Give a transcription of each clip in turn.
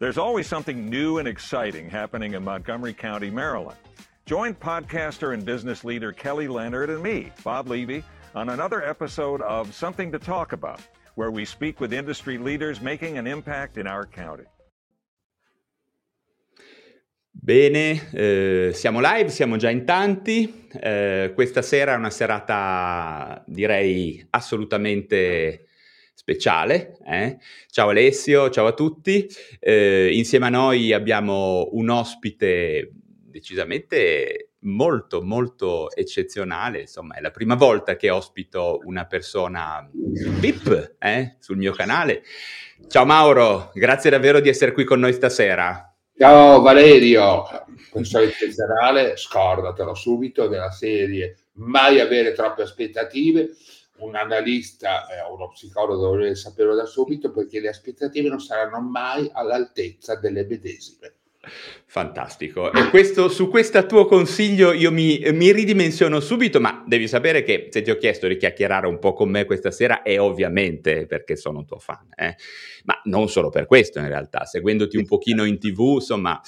There's always something new and exciting happening in Montgomery County, Maryland. Join podcaster and business leader Kelly Leonard and me, Bob Levy, on another episode of Something to Talk About, where we speak with industry leaders making an impact in our county. Bene, eh, siamo live, siamo già in tanti. Eh, questa sera è una serata, direi, assolutamente speciale. Eh? Ciao Alessio, ciao a tutti. Eh, insieme a noi abbiamo un ospite decisamente molto, molto eccezionale. Insomma, è la prima volta che ospito una persona VIP eh, sul mio canale. Ciao Mauro, grazie davvero di essere qui con noi stasera. Ciao Valerio, persona eccezionale, scordatelo subito della serie mai avere troppe aspettative un analista o eh, uno psicologo dovrebbe saperlo da subito perché le aspettative non saranno mai all'altezza delle medesime. Fantastico. E questo, su questo tuo consiglio io mi, mi, ridimensiono subito, ma devi sapere che se ti ho chiesto di chiacchierare un po' con me questa sera è ovviamente perché sono un tuo fan, eh? ma non solo per questo in realtà, seguendoti un pochino in tv, insomma,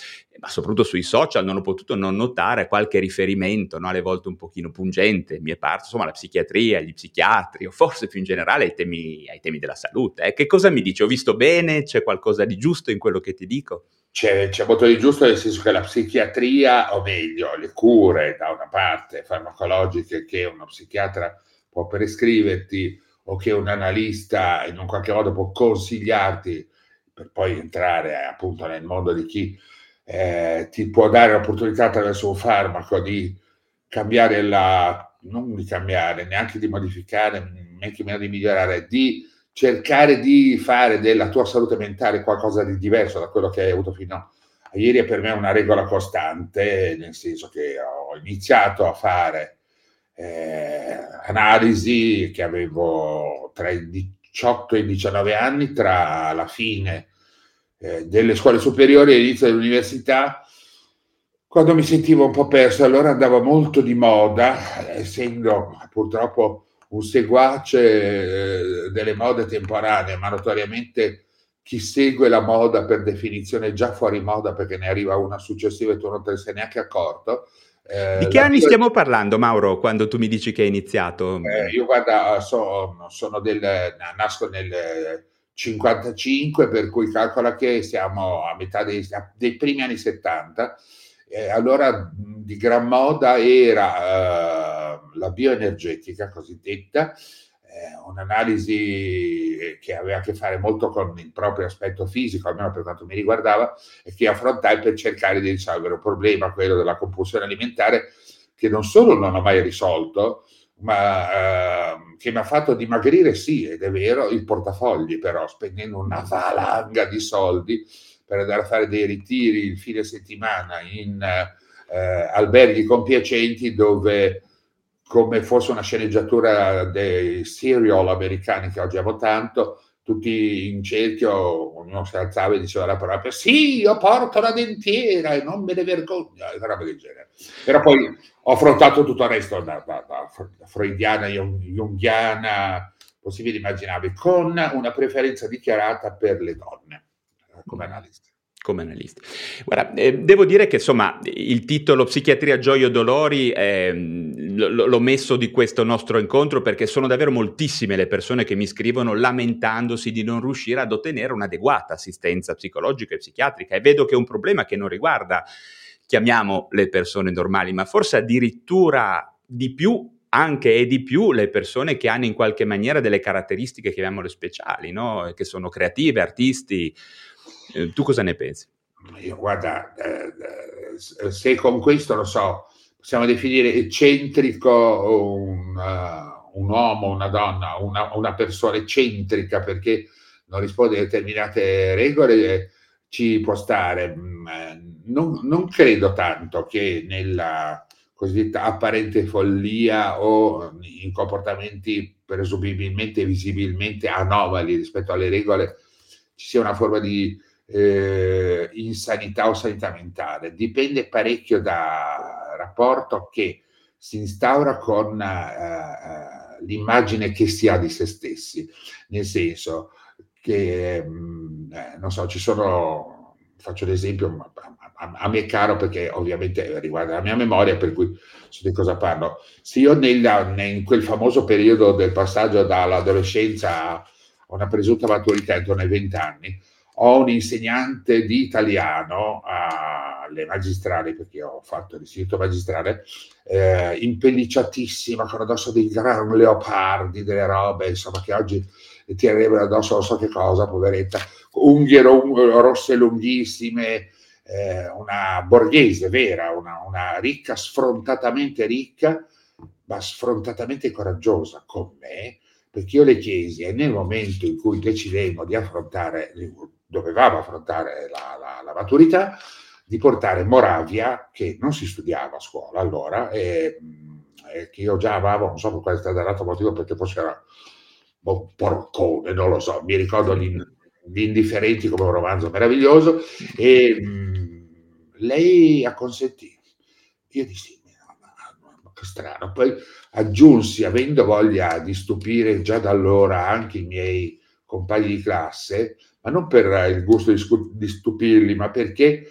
ma soprattutto sui social non ho potuto non notare qualche riferimento, no? alle volte un pochino pungente, mi è parso, insomma, alla psichiatria, agli psichiatri, o forse più in generale ai temi, ai temi della salute. Eh? Che cosa mi dici? Ho visto bene? C'è qualcosa di giusto in quello che ti dico? C'è, c'è, molto di giusto nel senso che la psichiatria, o meglio, le cure da una parte farmacologiche che uno psichiatra può prescriverti o che un analista in un qualche modo può consigliarti per poi entrare appunto nel mondo di chi eh, ti può dare l'opportunità attraverso un farmaco di cambiare la, non di cambiare, neanche di modificare, neanche meno di migliorare, di cercare di fare della tua salute mentale qualcosa di diverso da quello che hai avuto fino a ieri è per me una regola costante, nel senso che ho iniziato a fare eh, analisi che avevo tra i 18 e i 19 anni, tra la fine eh, delle scuole superiori e l'inizio dell'università, quando mi sentivo un po' perso, allora andava molto di moda, essendo purtroppo un seguace eh, delle mode temporanee, ma notoriamente chi segue la moda per definizione è già fuori moda perché ne arriva una successiva e tu non te ne sei neanche accorto. Eh, Di che anni mia... stiamo parlando, Mauro, quando tu mi dici che hai iniziato? Eh, io guarda, so, sono del, nasco nel 55, per cui calcola che siamo a metà dei, dei primi anni 70 eh, allora di gran moda era eh, la bioenergetica cosiddetta, eh, un'analisi che aveva a che fare molto con il proprio aspetto fisico, almeno per quanto mi riguardava, e che affrontai per cercare di risolvere un problema, quello della compulsione alimentare, che non solo non ho mai risolto, ma eh, che mi ha fatto dimagrire, sì, ed è vero, il portafogli però, spendendo una valanga di soldi per andare a fare dei ritiri il fine settimana in eh, alberghi compiacenti dove come fosse una sceneggiatura dei serial americani che oggi amo tanto, tutti in cerchio, ognuno si alzava e diceva la parola, sì, io porto la dentiera e non me ne vergogno, roba del genere. Però poi ho affrontato tutto il resto, da, da, da freudiana, junghiana, possibile immaginabile, con una preferenza dichiarata per le donne come analista. Come analisti. Guarda, eh, devo dire che insomma il titolo Psichiatria, Gioia e Dolori eh, l- l'ho messo di questo nostro incontro perché sono davvero moltissime le persone che mi scrivono lamentandosi di non riuscire ad ottenere un'adeguata assistenza psicologica e psichiatrica e vedo che è un problema che non riguarda, chiamiamo le persone normali, ma forse addirittura di più anche e di più le persone che hanno in qualche maniera delle caratteristiche, chiamiamole speciali, no? che sono creative, artisti eh, tu cosa ne pensi? Io, guarda, eh, eh, se con questo lo so, possiamo definire eccentrico un, uh, un uomo, una donna, una, una, persona eccentrica perché non risponde a determinate regole, ci può stare. Mm, non, non credo tanto che nella cosiddetta apparente follia o in comportamenti presumibilmente visibilmente anomali rispetto alle regole ci sia una forma di eh, in sanità o sanità mentale, dipende parecchio dal rapporto che si instaura con uh, l'immagine che si ha di se stessi, nel senso che, mh, mm, eh, non so, ci sono faccio l'esempio, a, a, me è caro perché ovviamente riguarda la mia memoria, per cui so di cosa parlo. Se io nella, in quel famoso periodo del passaggio dall'adolescenza a una presunta maturità intorno ai 20 anni, ho un insegnante di italiano alle magistrali, perché ho fatto l'istituto magistrale, eh, impelliciatissima, con addosso dei gran leopardi, delle robe, insomma, che oggi tirerebbero addosso non so che cosa, poveretta, unghie rosse lunghissime, eh, una borghese vera, una, una ricca, sfrontatamente ricca, ma sfrontatamente coraggiosa con me, perché io le chiesi e nel momento in cui decidemmo di affrontare, dovevamo affrontare la, la, la maturità, di portare Moravia, che non si studiava a scuola allora, e, e che io già amavo, non so per quale l'altro motivo, perché forse era un porcone, non lo so, mi ricordo gli, gli indifferenti come un romanzo meraviglioso, e mh, lei acconsentì. Io dissi, strano. Poi aggiunsi, avendo voglia di stupire già da allora anche i miei compagni di classe, ma non per il gusto di, stupirli, ma perché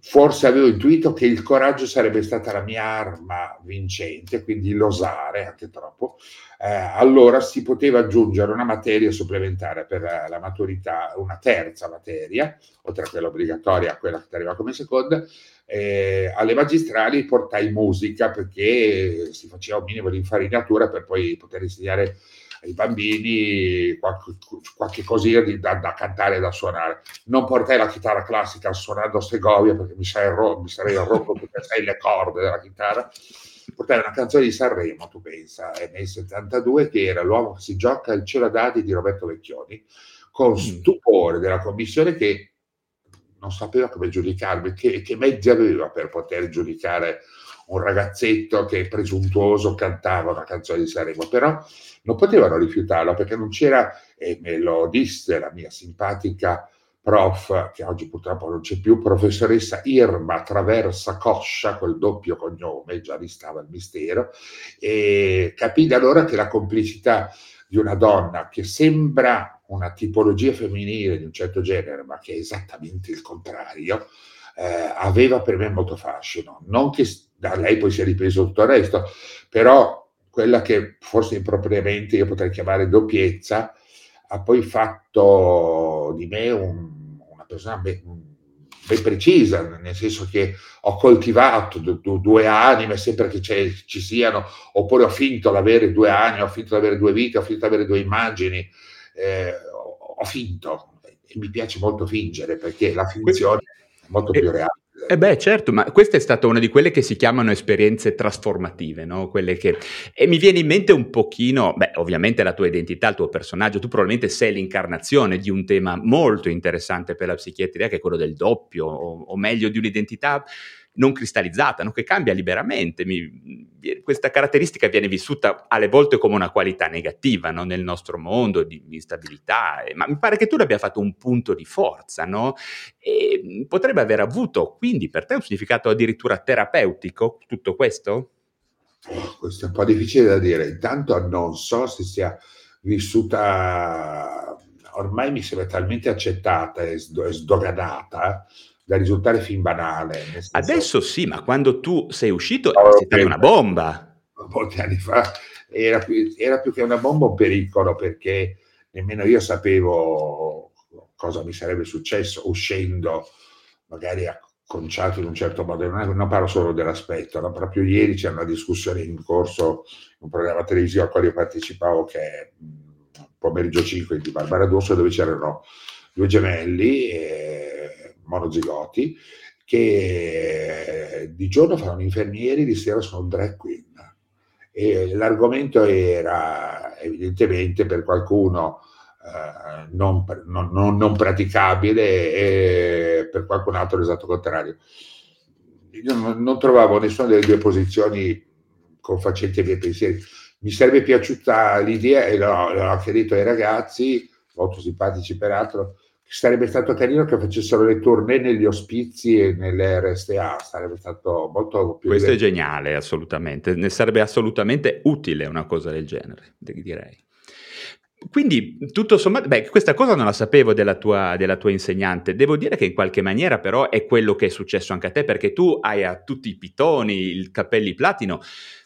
forse avevo intuito che il coraggio sarebbe stata la mia arma vincente, quindi l'osare, anche troppo, eh, allora si poteva aggiungere una materia supplementare per la maturità, una terza materia, oltre a quella obbligatoria, quella che arriva come seconda, eh, alle magistrali portai musica perché si faceva un minimo di infarinatura per poi poter insegnare ai bambini qualche, qualche cosina di, da, da, cantare e da suonare. Non portai la chitarra classica suonando Segovia perché mi sarei, ro- mi sarei rotto tutte le corde della chitarra. Portai una canzone di Sanremo, tu pensa, nel 72, che era L'uomo che si gioca il cielo dadi di Roberto Vecchioni, con mm. stupore della commissione che non sapeva come giudicarmi, che, che mezzi aveva per poter giudicare un ragazzetto che presuntuoso cantava una canzone di Sanremo, però non potevano rifiutarlo perché non c'era, e me lo disse la mia simpatica prof, che oggi purtroppo non c'è più, professoressa Irma Traversa Coscia, quel doppio cognome, già ristava il mistero, e capì da allora che la complicità di una donna che sembra una tipologia femminile di un certo genere, ma che è esattamente il contrario, eh, aveva per me molto fascino. Non che da lei poi si è ripreso tutto il resto, però quella che forse impropriamente io potrei chiamare doppiezza, ha poi fatto di me un, una persona ben, ben, precisa, nel senso che ho coltivato due, anime sempre che ci siano, oppure ho finto di avere due anni, ho finto di avere due vite, ho finto di avere due immagini, eh, ho finto e mi piace molto fingere perché la finzione è molto più reale. Eh beh, certo, ma questa è stata una di quelle che si chiamano esperienze trasformative, no? Quelle che... E mi viene in mente un pochino, beh, ovviamente la tua identità, il tuo personaggio, tu probabilmente sei l'incarnazione di un tema molto interessante per la psichiatria, che è quello del doppio, o, o meglio di un'identità non cristallizzata, no? che cambia liberamente. Mi, questa caratteristica viene vissuta alle volte come una qualità negativa no? nel nostro mondo di instabilità, ma mi pare che tu l'abbia fatto un punto di forza, no? E potrebbe aver avuto quindi per te un significato addirittura terapeutico tutto questo? Oh, questo è un po' difficile da dire. Intanto non so se sia vissuta, ormai mi sembra talmente accettata e sdoganata da risultare fin banale. Adesso sì, ma quando tu sei uscito no, è stata una bomba. Molti anni fa era più, era più che una bomba un pericolo perché nemmeno io sapevo cosa mi sarebbe successo uscendo magari acconciato in un certo modo. Non, parlo solo dell'aspetto, no? proprio ieri c'era una discussione in corso in un programma televisivo al quale io partecipavo che è pomeriggio 5 di Barbara D'Urso dove c'erano due gemelli. E, monozigoti che di giorno fanno infermieri, di sera sono drag queen. E l'argomento era evidentemente per qualcuno eh, non, non, non, praticabile e per qualcun altro l'esatto contrario. Io non, non trovavo nessuna delle due posizioni confacenti ai miei pensieri. Mi sarebbe piaciuta l'idea, e l'ho, l'ho anche detto ai ragazzi, molto simpatici peraltro, sarebbe stato carino che facessero le tournée negli ospizi e nelle RSA, sarebbe stato molto più... Questo divertente. è geniale, assolutamente, ne sarebbe assolutamente utile una cosa del genere, direi. quindi, tutto sommato, beh, questa cosa non la sapevo della tua, della tua, insegnante. Devo dire che in qualche maniera, però, è quello che è successo anche a te, perché tu hai a tutti i pitoni, i capelli platino,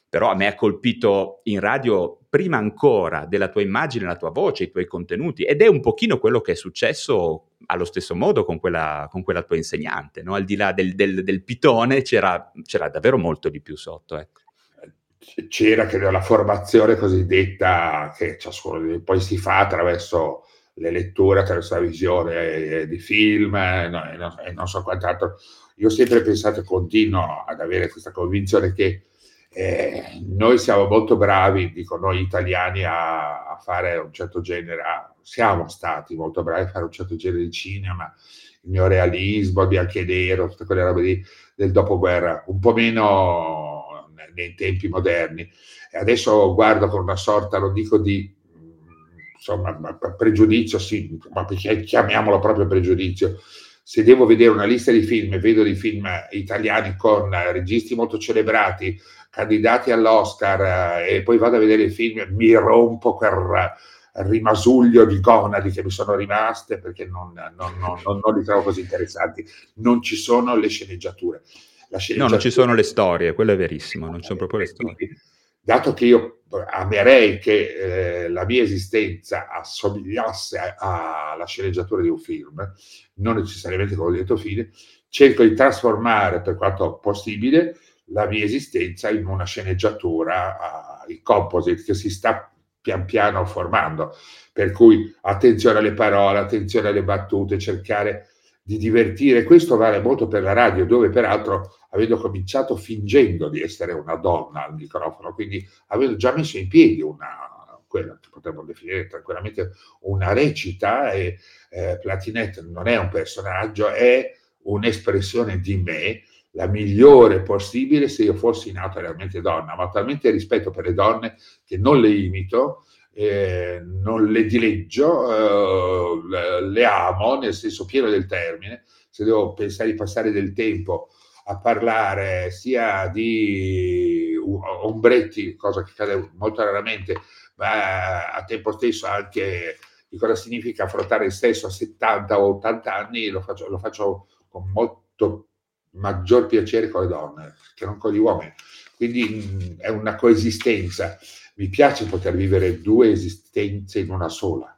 però a me ha colpito in radio prima ancora della tua immagine, la tua voce, i tuoi contenuti, ed è un pochino quello che è successo allo stesso modo con quella, con quella tua insegnante, no? Al di là del, del, del pitone c'era, c'era, davvero molto di più sotto, ecco c'era credo la formazione cosiddetta che ciascuno poi si fa attraverso le letture, attraverso la visione di film e non, e non so quant'altro. Io ho sempre pensato e continuo ad avere questa convinzione che eh, noi siamo molto bravi, dico noi italiani, a, a fare un certo genere, a, siamo stati molto bravi a fare un certo genere di cinema, il mio realismo, il bianco e nero, tutte quelle robe lì del dopoguerra, un po' meno nei tempi moderni. E adesso guardo con una sorta, lo dico, di insomma, pregiudizio, sì, ma chiamiamolo proprio pregiudizio. Se devo vedere una lista di film e vedo dei film italiani con registi molto celebrati, candidati all'Oscar, eh, e poi vado a vedere i film, mi rompo per rimasuglio di gonadi che mi sono rimaste perché non, non, non, non li trovo così interessanti. Non ci sono le sceneggiature No, non ci sono le storie, quello è verissimo, non ci sono proprio le storie. Dato che io amerei che eh, la mia esistenza assomigliasse alla sceneggiatura di un film, non necessariamente come ho detto fine, cerco di trasformare per quanto possibile la mia esistenza in una sceneggiatura in composite che si sta pian piano formando. Per cui attenzione alle parole, attenzione alle battute, cercare di divertire. Questo vale molto per la radio, dove peraltro avendo cominciato fingendo di essere una donna al microfono, quindi avendo già messo in piedi una, quella che potremmo definire tranquillamente una recita, e eh, Platinette non è un personaggio, è un'espressione di me, la migliore possibile se io fossi nata realmente donna, ma talmente rispetto per le donne che non le imito, eh, non le dileggio, eh, le amo nel senso pieno del termine, se devo pensare di passare del tempo a parlare sia di ombretti, cosa che cade molto raramente, ma a tempo stesso anche di cosa significa affrontare il stesso a 70 o 80 anni, lo faccio, lo faccio con molto maggior piacere con le donne che non con gli uomini. Quindi è una coesistenza. Mi piace poter vivere due esistenze in una sola.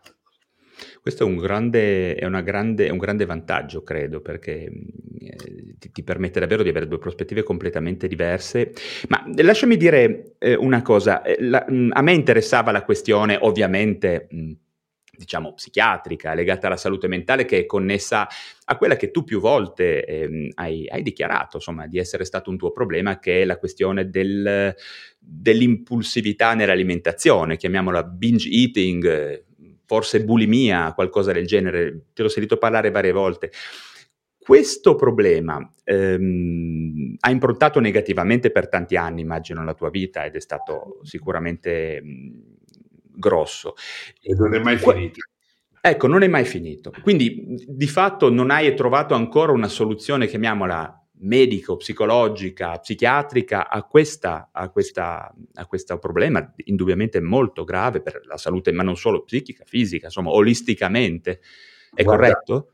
Questo è un grande, è grande, è un grande vantaggio, credo, perché eh, ti, ti, permette davvero di avere due prospettive completamente diverse. Ma lasciami dire eh, una cosa, eh, la, mh, a me interessava la questione, ovviamente... Mh, diciamo, psichiatrica, legata alla salute mentale, che è connessa a quella che tu più volte ehm, hai, hai, dichiarato, insomma, di essere stato un tuo problema, che è la questione del, dell'impulsività nell'alimentazione, chiamiamola binge eating, forse bulimia, qualcosa del genere, te l'ho sentito parlare varie volte. Questo problema ehm, ha improntato negativamente per tanti anni, immagino, la tua vita ed è stato sicuramente mh, grosso. E non è mai finito. Ecco, non è mai finito. Quindi di fatto non hai trovato ancora una soluzione, chiamiamola medico, psicologica, psichiatrica a, questa, a, questa, a questo problema indubbiamente molto grave per la salute, ma non solo psichica, fisica, insomma, olisticamente. È Guarda. corretto?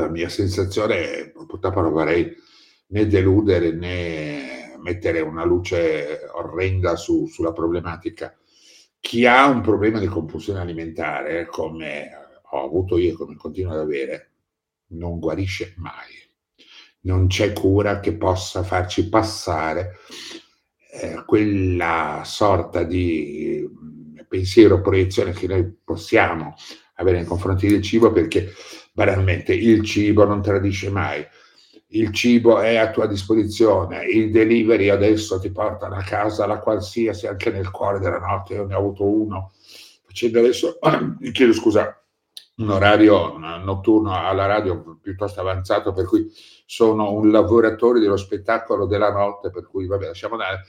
La mia sensazione è purtroppo non vorrei né deludere né mettere una luce orrenda su, sulla problematica chi ha un problema di compulsione alimentare, come ho avuto io e come continuo ad avere, non guarisce mai. Non c'è cura che possa farci passare eh, quella sorta di mm, pensiero, proiezione che noi possiamo avere nei confronti del cibo, perché banalmente il cibo non tradisce mai. Il cibo è a tua disposizione, il delivery adesso ti portano a casa la qualsiasi, anche nel cuore della notte, io ne ho avuto uno, facendo adesso, chiedo scusa, un orario notturno alla radio piuttosto avanzato, per cui sono un lavoratore dello spettacolo della notte, per cui vabbè, lasciamo andare.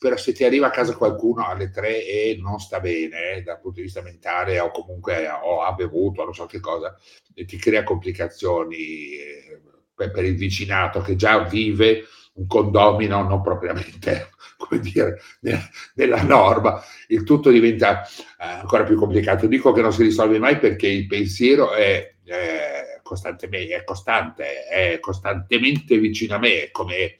Però se ti arriva a casa qualcuno alle tre e non sta bene eh, dal punto di vista mentale o comunque o ha bevuto, non so che cosa, e ti crea complicazioni, eh, per, per il vicinato che già vive un condomino non propriamente come dire, nella norma, il tutto diventa eh, ancora più complicato. Dico che non si risolve mai perché il pensiero è, è, costantemente, è costante, è costantemente vicino a me, come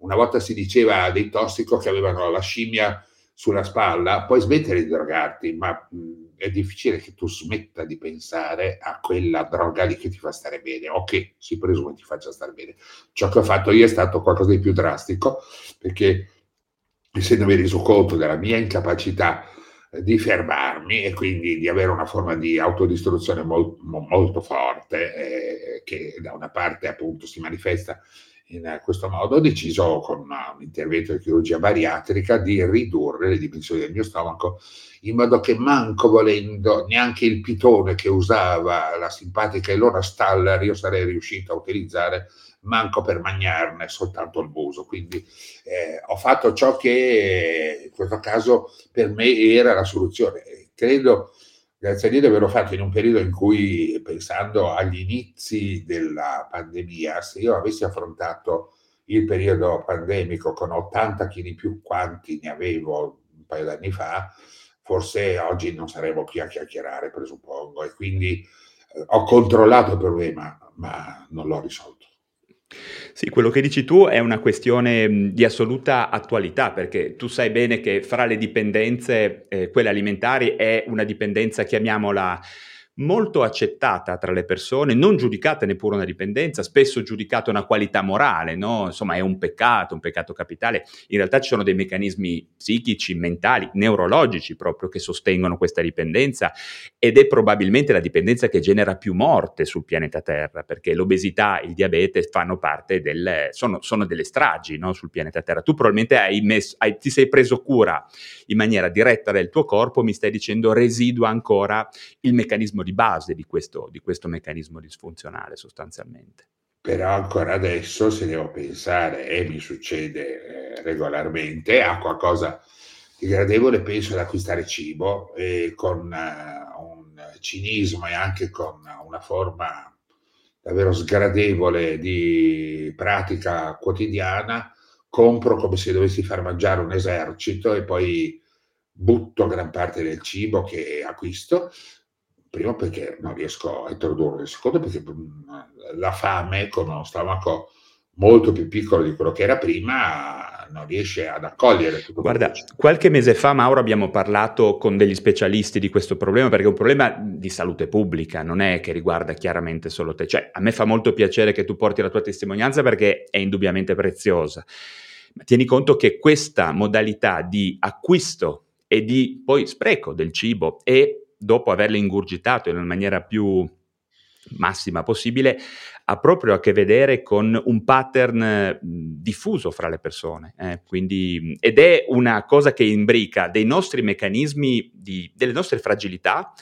una volta si diceva dei tossico che avevano la scimmia sulla spalla, puoi smettere di drogarti, ma mh, è difficile che tu smetta di pensare a quella droga lì che ti fa stare bene o che si presume ti faccia stare bene. Ciò che ho fatto io è stato qualcosa di più drastico perché essendomi reso conto della mia incapacità eh, di fermarmi e quindi di avere una forma di autodistruzione molto, molto forte eh, che da una parte appunto si manifesta in questo modo ho deciso con un intervento di chirurgia bariatrica di ridurre le dimensioni del mio stomaco in modo che manco volendo neanche il pitone che usava la simpatica Ilona Staller io sarei riuscito a utilizzare manco per mangiarne soltanto il muso. Quindi eh, ho fatto ciò che in questo caso per me era la soluzione. Credo grazie a Dio di averlo fatto in un periodo in cui, pensando agli inizi della pandemia, se io avessi affrontato il periodo pandemico con 80 kg più quanti ne avevo un paio d'anni fa, forse oggi non saremmo qui a chiacchierare, presuppongo, e quindi eh, ho controllato il problema, ma non l'ho risolto. Sì, quello che dici tu è una questione di assoluta attualità, perché tu sai bene che fra le dipendenze, eh, quelle alimentari, è una dipendenza, chiamiamola molto accettata tra le persone, non giudicata neppure una dipendenza, spesso giudicata una qualità morale, no? Insomma, è un peccato, un peccato capitale. In realtà ci sono dei meccanismi psichici, mentali, neurologici proprio che sostengono questa dipendenza ed è probabilmente la dipendenza che genera più morte sul pianeta Terra, perché l'obesità, il diabete fanno parte del sono, sono delle stragi, no? sul pianeta Terra. Tu probabilmente hai messo, hai, ti sei preso cura in maniera diretta del tuo corpo, mi stai dicendo residua ancora il meccanismo di di base di questo, di questo meccanismo disfunzionale sostanzialmente. Però ancora adesso, se devo pensare, e mi succede eh, regolarmente, a qualcosa di gradevole, penso ad acquistare cibo e con uh, un cinismo e anche con una forma davvero sgradevole di pratica quotidiana, compro come se dovessi far mangiare un esercito e poi butto gran parte del cibo che acquisto primo perché non riesco a introdurre, secondo perché mm, la fame con uno stomaco molto più piccolo di quello che era prima non riesce ad accogliere tutto Guarda, qualche mese fa Mauro abbiamo parlato con degli specialisti di questo problema perché è un problema di salute pubblica, non è che riguarda chiaramente solo te. Cioè, a me fa molto piacere che tu porti la tua testimonianza perché è indubbiamente preziosa. Ma tieni conto che questa modalità di acquisto e di poi spreco del cibo e dopo averle ingurgitato in maniera più massima possibile, ha proprio a che vedere con un pattern diffuso fra le persone. Eh? Quindi, ed è una cosa che imbrica dei nostri meccanismi, di, delle nostre fragilità,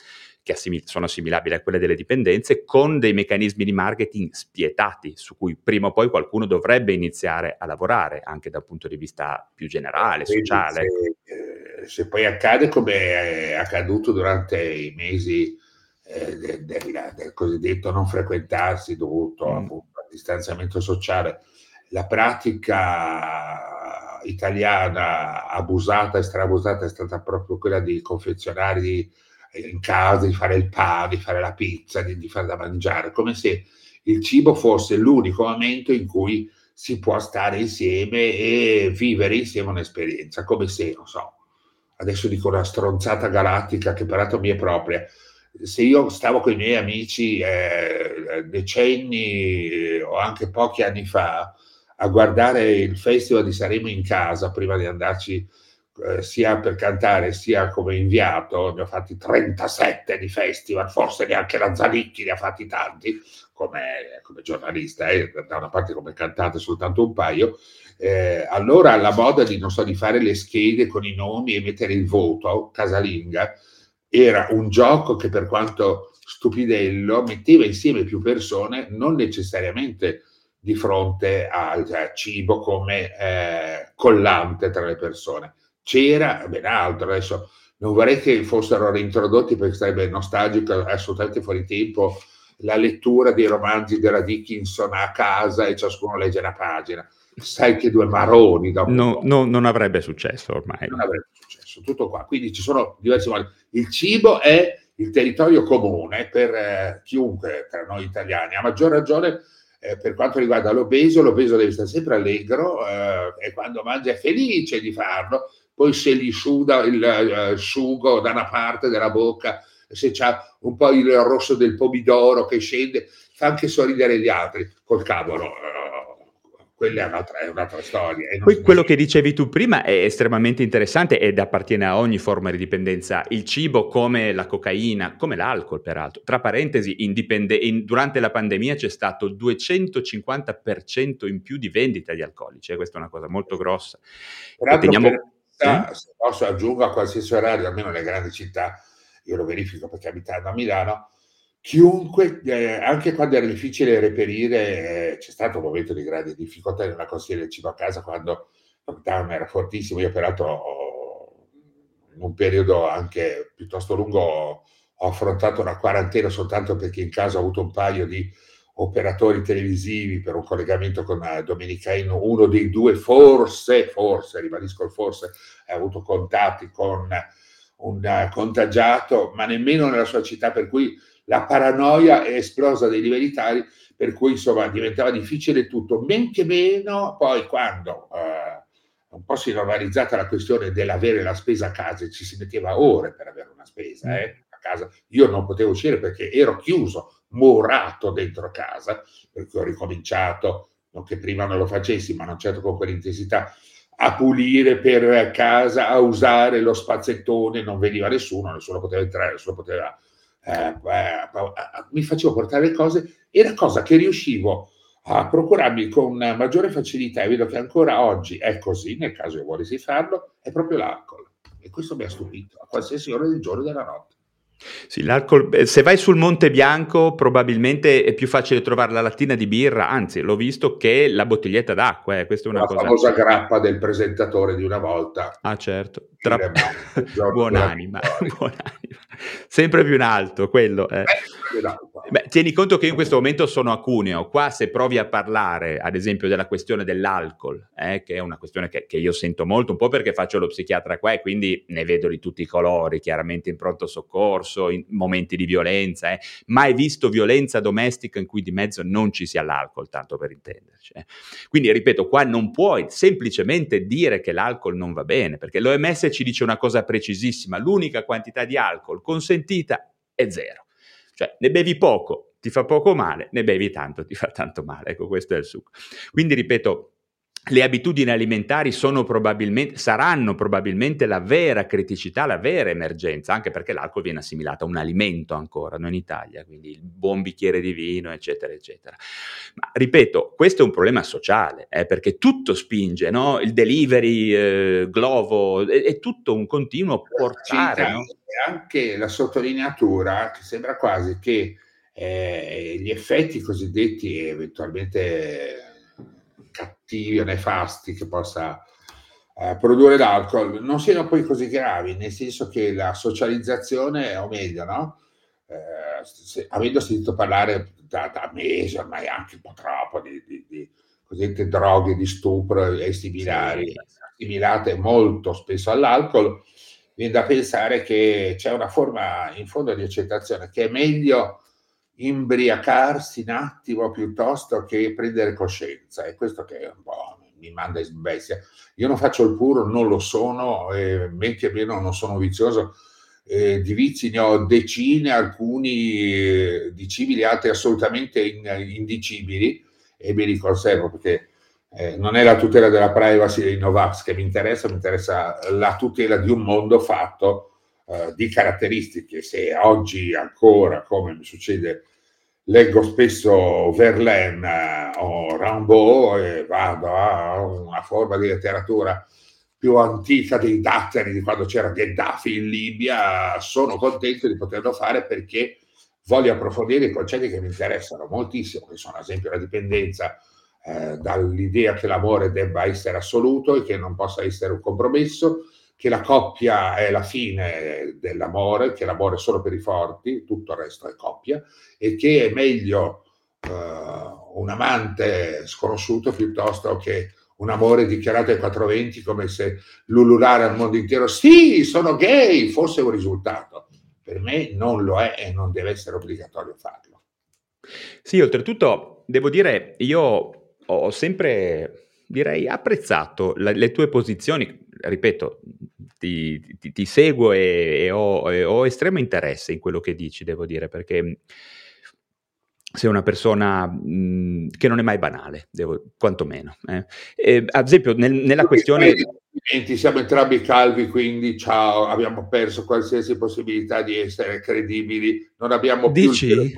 che assimil- sono assimilabili a quelle delle dipendenze, con dei meccanismi di marketing spietati, su cui prima o poi qualcuno dovrebbe iniziare a lavorare, anche dal punto di vista più generale, sociale. Se, eh, se poi accade come è accaduto durante i mesi eh, del, del, del, cosiddetto non frequentarsi dovuto mm. appunto, al distanziamento sociale, la pratica italiana abusata e strabusata è stata proprio quella di confezionare di in casa, di fare il pane, di fare la pizza, di, di fare da mangiare, come se il cibo fosse l'unico momento in cui si può stare insieme e vivere insieme un'esperienza, come se, non so, adesso dico una stronzata galattica che peraltro mi è propria, se io stavo con i miei amici eh, decenni o anche pochi anni fa a guardare il festival di Saremo in casa prima di andarci eh, sia per cantare sia come inviato, ne ho fatti 37 di festival, forse neanche la Zanicchi ne ha fatti tanti come, come giornalista, eh, da una parte come cantante soltanto un paio, eh, allora la moda di, so, di fare le schede con i nomi e mettere il voto, casalinga, era un gioco che per quanto stupidello metteva insieme più persone, non necessariamente di fronte al cibo come eh, collante tra le persone. C'era ben altro, adesso non vorrei che fossero reintrodotti perché sarebbe nostalgico, assolutamente fuori tempo, la lettura dei romanzi della Dickinson a casa e ciascuno legge una pagina. Sai che due maroni dopo. No, no, non avrebbe successo ormai. Non avrebbe successo, tutto qua. Quindi ci sono diversi modi. Il cibo è il territorio comune per eh, chiunque tra noi italiani, a maggior ragione eh, per quanto riguarda l'obeso, l'obeso deve stare sempre allegro eh, e quando mangia è felice di farlo, poi se gli suda il eh, sugo da una parte della bocca, se c'ha un po' il rosso del pomidoro che scende, fa anche sorridere gli altri col cavolo eh, quella è un'altra, è un'altra storia. Poi quello che dicevi tu prima è estremamente interessante ed appartiene a ogni forma di dipendenza. Il cibo come la cocaina, come l'alcol peraltro. Tra parentesi, indipende- in, durante la pandemia c'è stato il 250% in più di vendita di alcolici, e questa è una cosa molto grossa. Teniamo... Per, se posso aggiungo a qualsiasi orario, almeno nelle grandi città, io lo verifico perché abitando a Milano, chiunque, eh, anche quando era difficile reperire, eh, c'è stato un momento di grande difficoltà nella consigliere del cibo a casa quando lockdown era fortissimo. Io, peraltro, in un periodo anche piuttosto lungo, ho, ho affrontato una quarantena soltanto perché in casa ho avuto un paio di operatori televisivi per un collegamento con uh, Domenicaino, uno dei due forse, forse, ribadisco il forse, ha avuto contatti con un uh, contagiato, ma nemmeno nella sua città, per cui la paranoia è esplosa dei livelli tali per cui insomma diventava difficile tutto, men che meno poi quando eh, un po' si è normalizzata la questione dell'avere la spesa a casa e ci si metteva ore per avere una spesa eh, a casa, io non potevo uscire perché ero chiuso, murato dentro casa, per cui ho ricominciato, non che prima non lo facessi, ma non certo con quell'intensità, a pulire per casa, a usare lo spazzettone, non veniva nessuno, nessuno poteva entrare, nessuno poteva eh, eh, mi facevo portare le cose, era cosa che riuscivo a procurarmi con maggiore facilità e vedo che ancora oggi è così, nel caso io volessi farlo, è proprio l'alcol. E questo mi ha stupito, a qualsiasi ora del giorno e della notte. Sì, l'alcol, eh, se vai sul Monte Bianco probabilmente è più facile trovare la lattina di birra, anzi l'ho visto che la bottiglietta d'acqua, eh, questa è una la cosa... La famosa grappa del presentatore di una volta. Ah certo, Tra... buonanima, buonanima, sempre più in alto quello. Eh. Beh, tieni conto che io in questo momento sono a Cuneo, qua se provi a parlare ad esempio della questione dell'alcol, eh, che è una questione che, che, io sento molto, un po' perché faccio lo psichiatra qua e quindi ne vedo di tutti i colori, chiaramente in pronto soccorso, in momenti di violenza, eh. mai visto violenza domestica in cui di mezzo non ci sia l'alcol, tanto per intenderci. Eh. Quindi ripeto, qua non puoi semplicemente dire che l'alcol non va bene, perché l'OMS ci dice una cosa precisissima, l'unica quantità di alcol consentita è zero. Cioè, ne bevi poco, ti fa poco male, ne bevi tanto, ti fa tanto male. Ecco, questo è il succo. Quindi, ripeto, le abitudini alimentari probabilmente, saranno probabilmente la vera criticità, la vera emergenza, anche perché l'alcol viene assimilato a un alimento ancora, non in Italia, quindi il buon bicchiere di vino, eccetera, eccetera. Ma ripeto, questo è un problema sociale, eh, perché tutto spinge, no? il delivery, eh, Glovo, è, è, tutto un continuo portare. No? Anche la sottolineatura, che sembra quasi che eh, gli effetti cosiddetti eventualmente cattivi o nefasti che possa eh, produrre l'alcol non siano poi così gravi, nel senso che la socializzazione, o meglio, no? eh, se, avendo sentito parlare da, da, mesi, ormai anche un po' troppo, di, di, di cosiddette droghe di stupro e similari, assimilate molto spesso all'alcol, viene da pensare che c'è una forma in fondo di accettazione che è meglio imbriacarsi un attimo piuttosto che prendere coscienza. È questo che un po' mi manda in bestia. Io non faccio il puro, non lo sono, eh, men che meno non sono vizioso. Eh, di vizi ne ho decine, alcuni eh, dicibili, altri assolutamente in, indicibili e me li conservo perché eh, non è la tutela della privacy dei Novax che mi interessa, mi interessa la tutela di un mondo fatto eh, di caratteristiche. Se oggi ancora, come mi succede, leggo spesso Verlaine eh, o Rimbaud e vado a una forma di letteratura più antica dei datteri di quando c'era Gheddafi in Libia, sono contento di poterlo fare perché voglio approfondire i concetti che mi interessano moltissimo, che sono ad esempio la dipendenza eh, dall'idea che l'amore debba essere assoluto e che non possa essere un compromesso, che la coppia è la fine dell'amore, che l'amore è solo per i forti, tutto il resto è coppia, e che è meglio uh, un amante sconosciuto piuttosto che un amore dichiarato ai 420 come se l'ululare al mondo intero, sì, sono gay, fosse un risultato. Per me non lo è e non deve essere obbligatorio farlo. Sì, oltretutto devo dire, io ho sempre direi apprezzato la, le tue posizioni, ripeto, ti, ti, ti seguo e, e, ho, e, ho, estremo interesse in quello che dici, devo dire, perché sei una persona mh, che non è mai banale, devo, quantomeno. Eh. E, ad esempio, nel, nella questione... Siamo entrambi calvi, quindi ciao, abbiamo perso qualsiasi possibilità di essere credibili, non abbiamo Dici? più il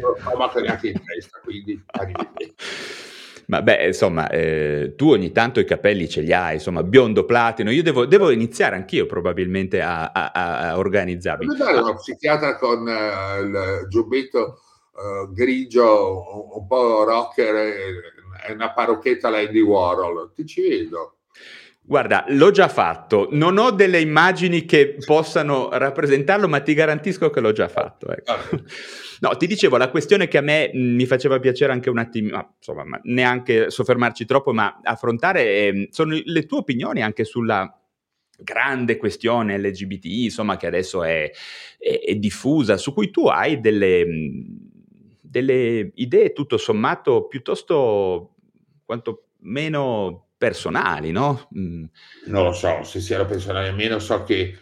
neanche in testa, quindi arrivederci. Ma beh, insomma, eh, tu ogni tanto i capelli ce li hai, insomma, biondo platino. Io devo, devo iniziare anch'io probabilmente a, a, a organizzarmi. Come dare uno psichiatra con uh, il giubbetto uh, grigio, un, un, po' rocker e una parrocchetta alla Andy Warhol? Ti ci vedo. Guarda, l'ho già fatto, non ho delle immagini che possano rappresentarlo, ma ti garantisco che l'ho già fatto. Ecco. No, ti dicevo, la questione che a me mh, mi faceva piacere anche un attimo, ma, insomma, ma neanche soffermarci troppo, ma affrontare eh, sono le tue opinioni anche sulla grande questione LGBT, insomma, che adesso è, è, è diffusa, su cui tu hai delle, delle idee tutto sommato piuttosto quanto meno personali, no? Mm. Non lo so se siano personali o meno, so che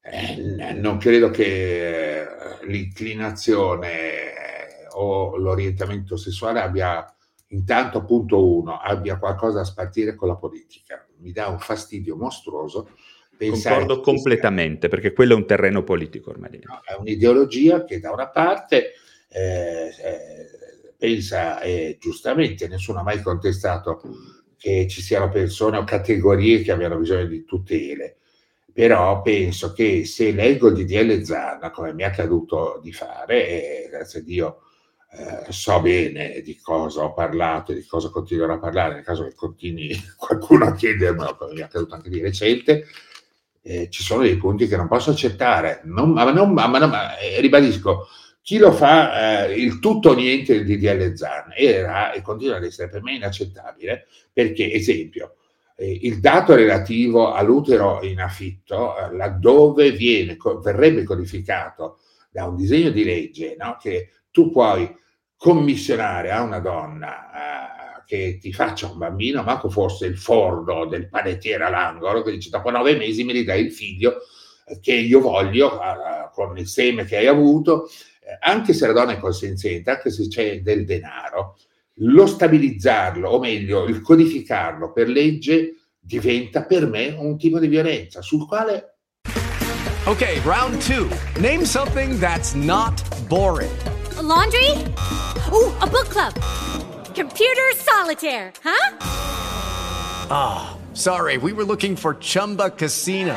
eh, non credo che eh, l'inclinazione eh, o l'orientamento sessuale abbia intanto, punto uno, abbia qualcosa a spartire con la politica. Mi dà un fastidio mostruoso. Concordo completamente, perché quello è un terreno politico ormai. No, è un'ideologia che da una parte eh, eh, pensa, e giustamente nessuno ha mai contestato che ci siano persone o categorie che abbiano bisogno di tutele, però penso che se leggo il DDL Zanna, come mi è accaduto di fare, e grazie a Dio eh, so bene di cosa ho parlato e di cosa continuerò a parlare, nel caso che continui qualcuno a chiedermelo, come mi è accaduto anche di recente, eh, ci sono dei punti che non posso accettare. Non, ma, non, ma, ma eh, ribadisco, chi lo fa eh, il tutto o niente del DDL Zan era e continua ad essere per me inaccettabile perché, esempio, eh, il dato relativo all'utero in affitto, eh, laddove viene, co- verrebbe codificato da un disegno di legge no? che tu puoi commissionare a una donna eh, che ti faccia un bambino, manco fosse il forno del panettiere all'angolo, che dice dopo nove mesi mi ridai il figlio eh, che io voglio eh, con il seme che hai avuto, anche se la donna è consenziente, anche se c'è del denaro, lo stabilizzarlo, o meglio, il codificarlo per legge diventa per me un tipo di violenza sul quale... Ok, round two. Name something that's not boring. A laundry? Oh, a book club. Computer solitaire, huh? Ah, oh, sorry, we were looking for Chumba Casino.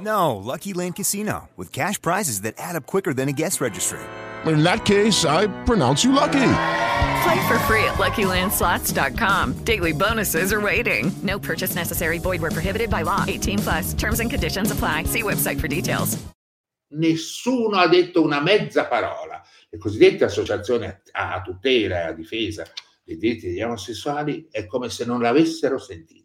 No, Lucky Land Casino, with cash prizes that add up quicker than a guest registry. In that case, I pronounce you lucky. Play for free at LuckyLandSlots.com. Daily bonuses are waiting. No purchase necessary. Void were prohibited by law. 18 plus. Terms and conditions apply. See website for details. Nessuno ha detto una mezza parola. Le cosiddette associazioni a, a tutela e a difesa dei diritti degli omosessuali è come se non l'avessero sentito.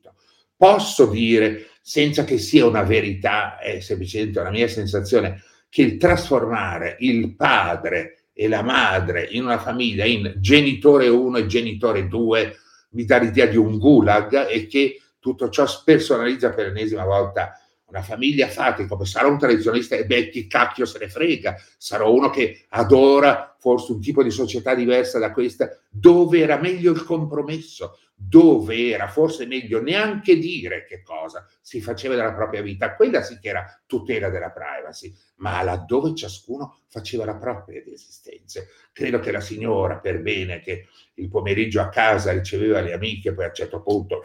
Posso dire, senza che sia una verità, è semplicemente una mia sensazione, che il trasformare il padre e la madre in una famiglia in genitore 1 e genitore 2 mi dà l'idea di un gulag e che tutto ciò spersonalizza per l'ennesima volta una famiglia fate come sarà un tradizionista e beh chi cacchio se ne frega. Sarò uno che adora forse un tipo di società diversa da questa dove era meglio il compromesso dove era forse meglio neanche dire che cosa si faceva della propria vita. Quella sì che era tutela della privacy ma laddove ciascuno faceva la propria esistenza credo che la signora per bene che il pomeriggio a casa riceveva le amiche poi a un certo punto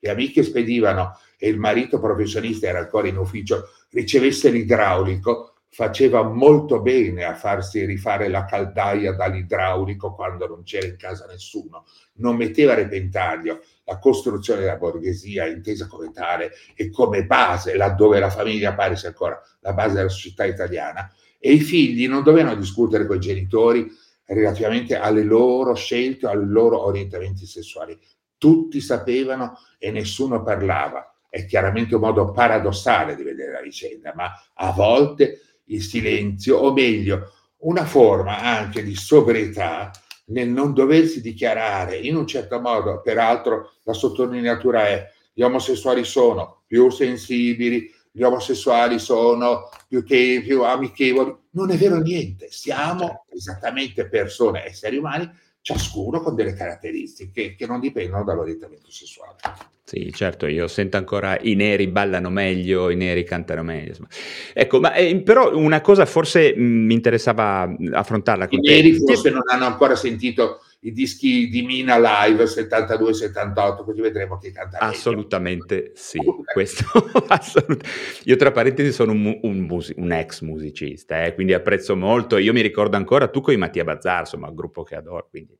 le amiche spedivano e il marito professionista era ancora in ufficio, ricevesse l'idraulico, faceva molto bene a farsi rifare la caldaia dall'idraulico quando non c'era in casa nessuno, non metteva a repentaglio. La costruzione della borghesia intesa come tale e come base, laddove la famiglia pare sia ancora la base della società italiana, e i figli non dovevano discutere con i genitori relativamente alle loro scelte ai loro orientamenti sessuali. Tutti sapevano e nessuno parlava. È chiaramente un modo paradossale di vedere la vicenda, ma a volte il silenzio, o meglio, una forma anche di sobrietà nel non doversi dichiarare in un certo modo, peraltro la sottolineatura è gli omosessuali sono più sensibili, gli omosessuali sono più, te- più amichevoli. Non è vero niente, siamo certo. esattamente persone, esseri umani, ciascuno con delle caratteristiche che non dipendono dall'orientamento sessuale. Sì, certo, io sento ancora i neri ballano meglio, i neri cantano meglio. Insomma. Ecco, ma eh, però una cosa forse mh, mi interessava affrontarla con I te. neri forse non hanno ancora sentito i dischi di Mina live 72-78, così vedremo chi canta meglio. Assolutamente sì, questo assolut- Io tra parentesi sono un, un, mus- un ex musicista, eh, quindi apprezzo molto. Io mi ricordo ancora tu con i Mattia Bazzar, insomma, un gruppo che adoro, quindi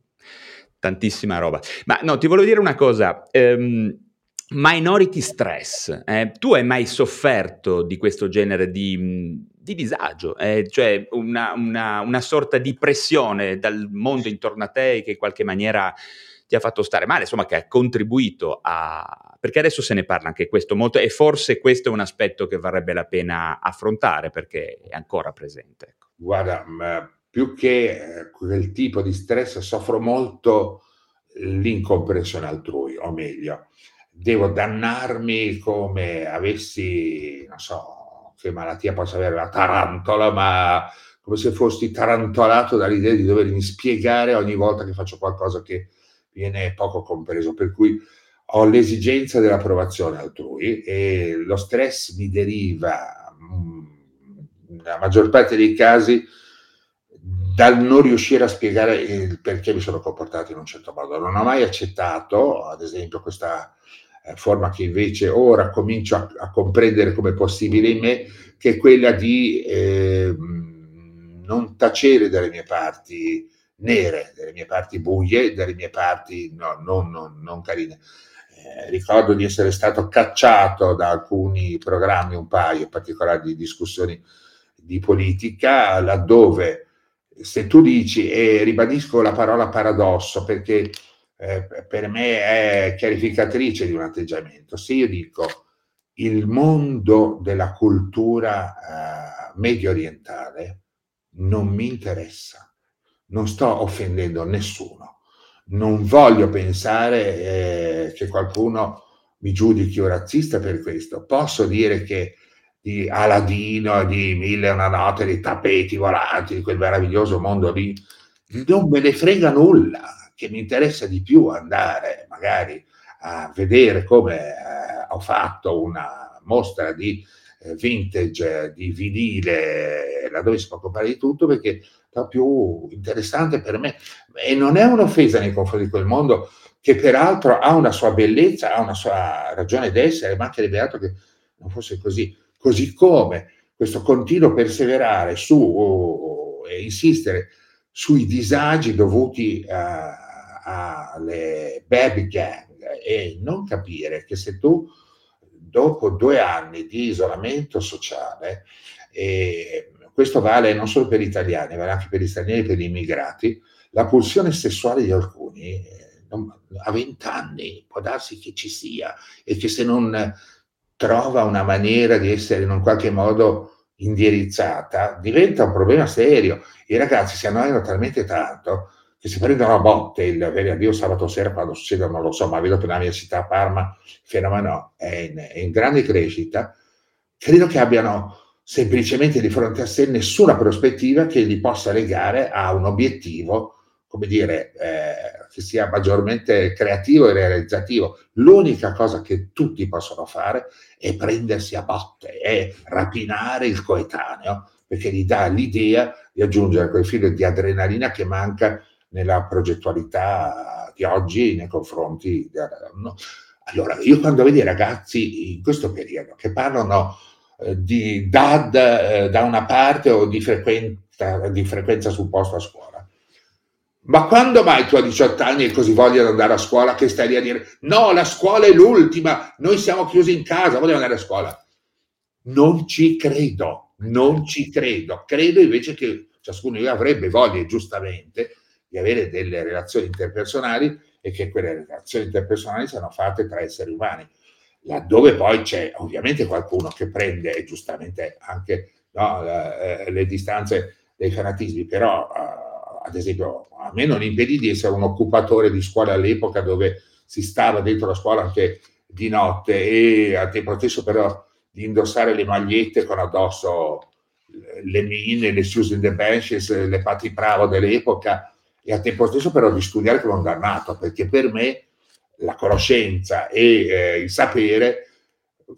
tantissima roba. Ma no, ti volevo dire una cosa. Um, Minority stress, eh, tu hai mai sofferto di questo genere di, di disagio, eh, cioè una, una, una, sorta di pressione dal mondo intorno a te che in qualche maniera ti ha fatto stare male, insomma che ha contribuito a... perché adesso se ne parla anche questo molto e forse questo è un aspetto che varrebbe la pena affrontare perché è ancora presente. Ecco. Guarda, più che eh, quel tipo di stress soffro molto l'incomprensione altrui, o meglio devo dannarmi come avessi, non so che malattia possa avere la tarantola, ma come se fossi tarantolato dall'idea di dovermi spiegare ogni volta che faccio qualcosa che viene poco compreso. Per cui ho l'esigenza dell'approvazione altrui e lo stress mi deriva, mm, nella maggior parte dei casi, dal non riuscire a spiegare il perché mi sono comportato in un certo modo. Non ho mai accettato, ad esempio, questa eh, forma che invece ora comincio a, a, comprendere come possibile in me, che è quella di eh, non tacere dalle mie parti nere, delle mie parti buie, dalle mie parti no, non, non, non carine. Eh, ricordo di essere stato cacciato da alcuni programmi, un paio in particolare di discussioni di politica, laddove se tu dici, e ribadisco la parola paradosso perché eh, per me è chiarificatrice di un atteggiamento. Se io dico il mondo della cultura eh, medio orientale non mi interessa, non sto offendendo nessuno, non voglio pensare eh, che qualcuno mi giudichi un razzista per questo. Posso dire che di Aladino, di Mille e una notte, di tappeti volanti, di quel meraviglioso mondo lì, non me ne frega nulla che mi interessa di più andare magari a vedere come eh, ho fatto una mostra di eh, vintage, di vinile, laddove si può comprare di tutto, perché è più interessante per me. E non è un'offesa nei confronti di quel mondo che peraltro ha una sua bellezza, ha una sua ragione d'essere, ma anche altro che non fosse così. Così come questo continuo perseverare su e insistere sui disagi dovuti a alle baby gang e non capire che se tu dopo due anni di isolamento sociale, e questo vale non solo per gli italiani, vale anche per gli stranieri per gli immigrati, la pulsione sessuale di alcuni eh, a 20 anni può darsi che ci sia e che se non trova una maniera di essere in un qualche modo indirizzata, diventa un problema serio. I ragazzi si annoiano talmente tanto che si prendono a botte il venerdì Dio sabato sera quando succede, non lo so, ma vedo che la mia città Parma, il fenomeno è in, è in grande crescita, credo che abbiano semplicemente di fronte a sé nessuna prospettiva che li possa legare a un obiettivo, come dire, eh, che sia maggiormente creativo e realizzativo. L'unica cosa che tutti possono fare è prendersi a botte, è rapinare il coetaneo, perché gli dà l'idea di aggiungere quel filo di adrenalina che manca nella progettualità di oggi nei confronti del, no? Allora, io quando vedo i ragazzi in questo periodo che parlano eh, di DAD eh, da una parte o di frequenza, di frequenza sul posto a scuola, ma quando mai tu a 18 anni e così vogliono andare a scuola che stai lì a dire no, la scuola è l'ultima, noi siamo chiusi in casa, vogliamo andare a scuola? Non ci credo, non ci credo. Credo invece che ciascuno di noi avrebbe voglia, giustamente, di avere delle relazioni interpersonali e che quelle relazioni interpersonali siano fatte tra esseri umani. Laddove poi c'è ovviamente qualcuno che prende, giustamente anche no, le, le distanze dei fanatismi, però uh, ad esempio a me non impedì di essere un occupatore di scuola all'epoca dove si stava dentro la scuola anche di notte e al tempo stesso però di indossare le magliette con addosso le mine, le Susan the Benches, le Patti Bravo dell'epoca e al tempo stesso però di studiare come un dannato, perché per me la conoscenza e eh, il sapere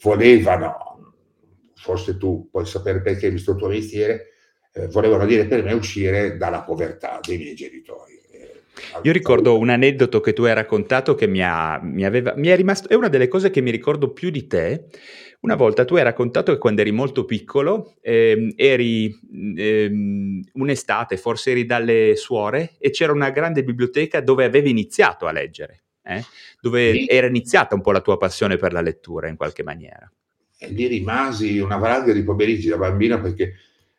volevano, forse tu puoi sapere perché hai visto il tuo mestiere, eh, volevano dire per me uscire dalla povertà dei miei genitori. Eh, Io ricordo un aneddoto che tu hai raccontato che mi, ha, mi, aveva, mi è rimasto, è una delle cose che mi ricordo più di te, una volta tu hai raccontato che quando eri molto piccolo ehm, eri ehm, un'estate, forse eri dalle suore e c'era una grande biblioteca dove avevi iniziato a leggere, eh? dove sì. era iniziata un po' la tua passione per la lettura in qualche maniera. E lì rimasi una valanga di pomeriggi da bambino perché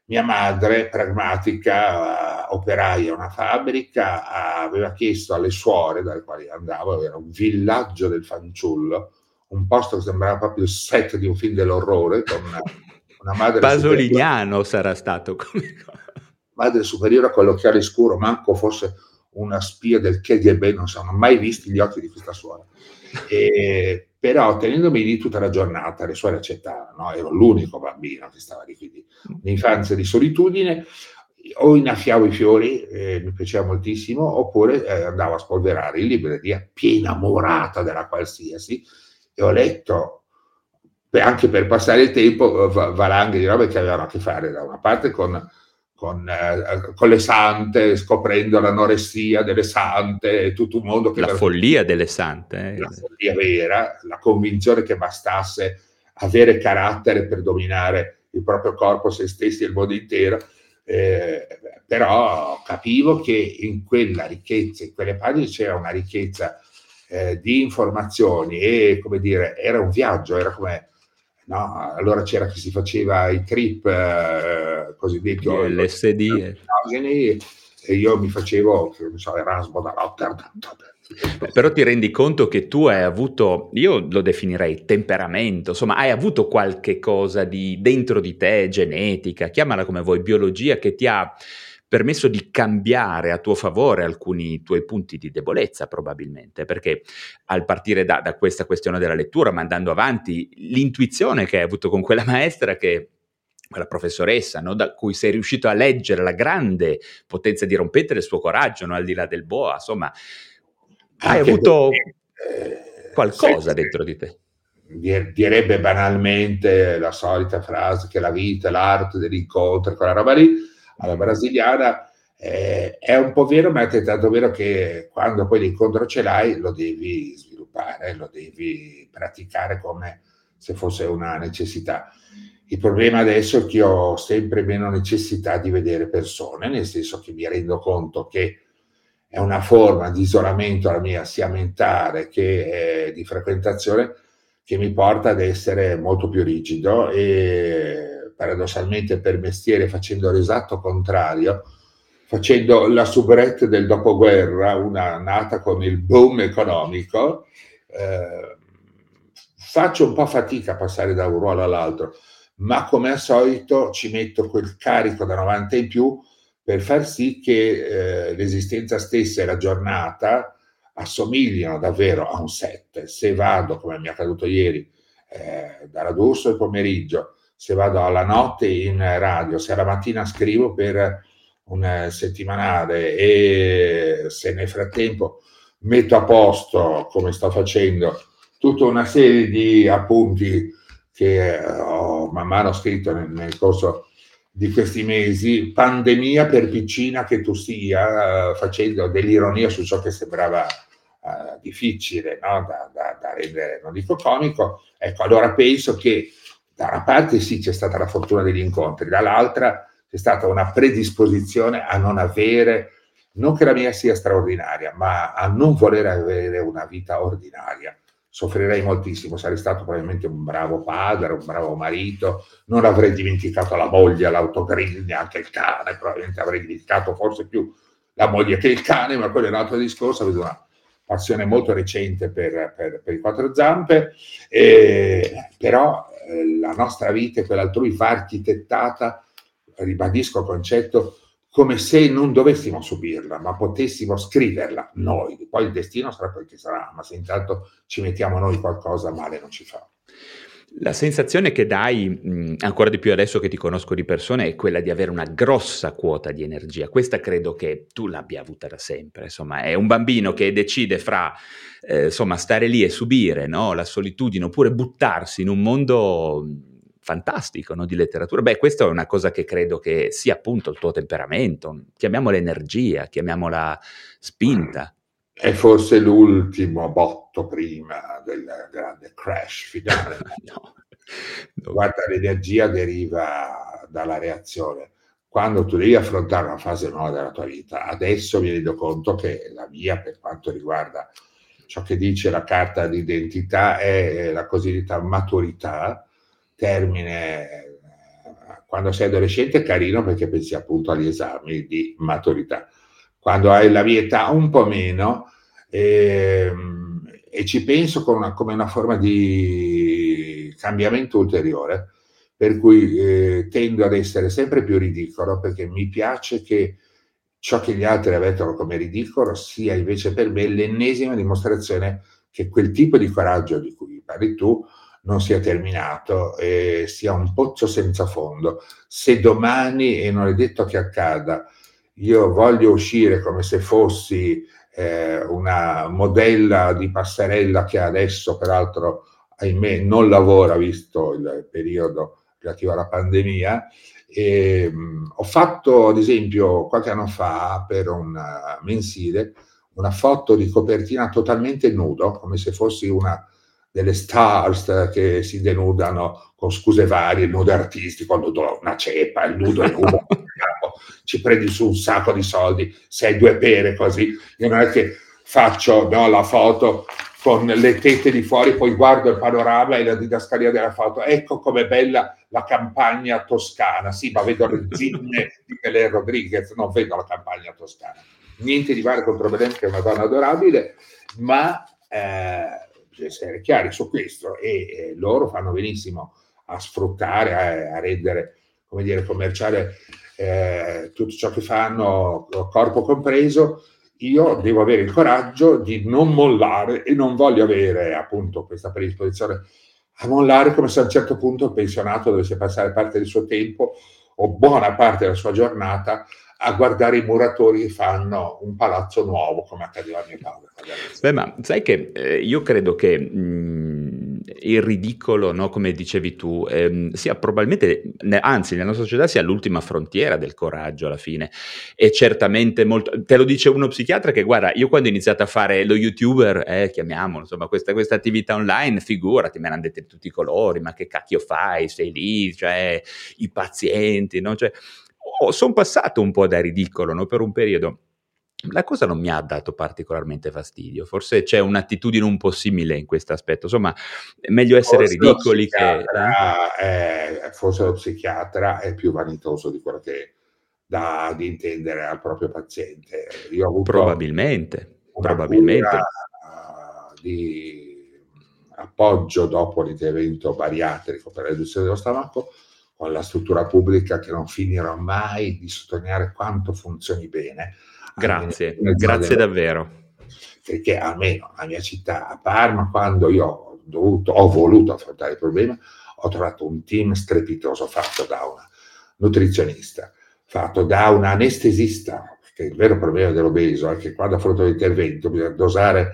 mia madre, pragmatica, operaia una fabbrica, aveva chiesto alle suore, dalle quali andavo, era un villaggio del fanciullo, un posto che sembrava proprio il set di un film dell'orrore con una, una madre Pasoliniano sarà stato come madre superiore con l'occhiale scuro manco fosse una spia del KGB non sono mai visti gli occhi di questa suora. E, però tenendomi lì tutta la giornata le suore accettavano no? ero l'unico bambino che stava lì quindi un'infanzia di solitudine. O innaffiavo i fiori, eh, mi piaceva moltissimo, oppure eh, andavo a spolverare in libreria piena morata della qualsiasi, e ho letto anche per passare il tempo valanghe di robe che avevano a che fare da una parte con, con, eh, con le sante, scoprendo l'anoressia delle sante, tutto un mondo che... La follia delle sante. Eh. La follia vera, la convinzione che bastasse avere carattere per dominare il proprio corpo, se stessi e il mondo intero. Eh, però capivo che in quella ricchezza, in quelle pagine c'era una ricchezza eh, di informazioni e come dire, era un viaggio, era come, no? allora c'era chi si faceva i trip eh, cosiddetti LSD e io mi facevo, non so, Erasmo da Rotterdam. Però ti rendi conto che tu hai avuto, io lo definirei temperamento, insomma, hai avuto qualche cosa di dentro di te, genetica, chiamala come vuoi, biologia, che ti ha permesso di cambiare a tuo favore alcuni tuoi punti di debolezza probabilmente, perché al partire da, da questa questione della lettura, ma andando avanti, l'intuizione che hai avuto con quella maestra che quella professoressa, no? da cui sei riuscito a leggere la grande potenza di rompete del suo coraggio, no? al di là del boa, insomma, hai avuto perché, qualcosa sì, dentro di te. Direbbe banalmente la solita frase che la vita l'arte dell'incontro, quella roba lì, alla brasiliana, eh, è un po' vero, ma è altrettanto vero che quando poi l'incontro ce l'hai lo devi sviluppare, lo devi praticare come se fosse una necessità. Il problema adesso è che ho sempre meno necessità di vedere persone, nel senso che mi rendo conto che è una forma di isolamento la mia sia mentale che eh, di frequentazione che mi porta ad essere molto più rigido e paradossalmente per mestiere facendo l'esatto contrario, facendo la soubrette del dopoguerra, una nata con il boom economico, eh, faccio un po' fatica a passare da un ruolo all'altro, ma come al solito ci metto quel carico da 90 in più per far sì che eh, l'esistenza stessa e la giornata assomigliano davvero a un set. Se vado, come mi è accaduto ieri, eh, da Radurso il pomeriggio, se vado alla notte in radio, se alla mattina scrivo per un settimanale e se nel frattempo metto a posto, come sto facendo, tutta una serie di appunti che ho man mano scritto nel, nel corso di questi mesi, pandemia per piccina che tu sia, uh, facendo dell'ironia su ciò che sembrava uh, difficile no? da, da, da, rendere, non dico comico, ecco, allora penso che da una parte sì c'è stata la fortuna degli incontri, dall'altra c'è stata una predisposizione a non avere, non che la mia sia straordinaria, ma a non voler avere una vita ordinaria. Soffrirei moltissimo, sarei stato probabilmente un bravo padre, un bravo marito, non avrei dimenticato la moglie, l'autogrill, neanche il cane, probabilmente avrei dimenticato forse più la moglie che il cane, ma quello è un altro discorso, avevo una passione molto recente per, per, per i quattro zampe, e, però eh, la nostra vita e quella altrui va architettata, ribadisco il concetto, come se non dovessimo subirla, ma potessimo scriverla noi. Poi il destino sarà quel che sarà, ma se intanto ci mettiamo noi qualcosa, male non ci fa. La sensazione che dai, mh, ancora di più adesso che ti conosco di persona, è quella di avere una grossa quota di energia. Questa credo che tu l'abbia avuta da sempre. Insomma, è un bambino che decide fra eh, insomma, stare lì e subire no? la solitudine oppure buttarsi in un mondo fantastico no, di letteratura. Beh, questa è una cosa che credo che sia appunto il tuo temperamento, chiamiamola energia, chiamiamola spinta. È forse l'ultimo botto prima del grande crash finale. no. No. Guarda, l'energia deriva dalla reazione. Quando tu devi affrontare una fase nuova della tua vita, adesso mi rendo conto che la mia, per quanto riguarda ciò che dice la carta d'identità, è la cosiddetta maturità, termine eh, quando sei adolescente è carino perché pensi appunto agli esami di maturità. Quando hai la mia età un po' meno e, ehm, e ci penso come una, come una, forma di cambiamento ulteriore, per cui eh, tendo ad essere sempre più ridicolo perché mi piace che ciò che gli altri avvertono come ridicolo sia invece per me l'ennesima dimostrazione che quel tipo di coraggio di cui parli tu non sia terminato e sia un pozzo senza fondo. Se domani, e non è detto che accada, io voglio uscire come se fossi eh, una modella di passerella che adesso peraltro, ahimè, non lavora visto il periodo relativo alla pandemia, e, mh, ho fatto ad esempio qualche anno fa per un mensile una foto di copertina totalmente nudo, come se fossi una delle stars che si denudano con scuse varie, il nudo artistico, il nudo una ceppa, il nudo è nudo, ci prendi su un sacco di soldi, sei due pere così. Io non è che faccio no, la foto con le tette di fuori, poi guardo il panorama e la didascalia della foto. Ecco com'è bella la campagna toscana. Sì, ma vedo le zinne di Pelé Rodriguez, non vedo la campagna toscana. Niente di male contro Belen, che è una donna adorabile, ma eh, bisogna essere chiari su questo e eh, loro fanno benissimo a sfruttare, a, a rendere, come dire, commerciale eh, tutto ciò che fanno, corpo compreso. Io devo avere il coraggio di non mollare e non voglio avere appunto questa predisposizione a mollare come se a un certo punto il pensionato dovesse passare parte del suo tempo o buona parte della sua giornata a guardare i muratori che fanno un palazzo nuovo come accadeva a mio padre. Beh, ma sai che eh, io credo che mh, il ridicolo, no, come dicevi tu, ehm, sia probabilmente, ne, anzi, nella nostra società sia l'ultima frontiera del coraggio alla fine. E certamente molto. Te lo dice uno psichiatra che, guarda, io quando ho iniziato a fare lo youtuber, eh, chiamiamolo, insomma, questa, questa attività online, figurati, me l'hanno detto di tutti i colori, ma che cacchio fai? Sei lì, cioè, i pazienti, no? Cioè, oh, sono passato un po' da ridicolo no, per un periodo. La cosa non mi ha dato particolarmente fastidio, forse c'è un'attitudine un po' simile in questo aspetto, insomma è meglio essere Forse ridicoli che... eh? è, forse lo psichiatra è più vanitoso di quello che dà ad intendere al proprio paziente. Io ho avuto Probabilmente, probabilmente. uh, di appoggio dopo l'intervento bariatrico per la riduzione dello stomaco con la struttura pubblica che non finirò mai di sottolineare quanto funzioni bene. Grazie, Almeno- grazie davvero. perché almeno la mia città, a Parma, quando io ho dovuto, ho voluto affrontare il problema, ho trovato un team strepitoso fatto da una nutrizionista, fatto da un anestesista, perché il vero problema dell'obeso è che quando affronto l'intervento bisogna dosare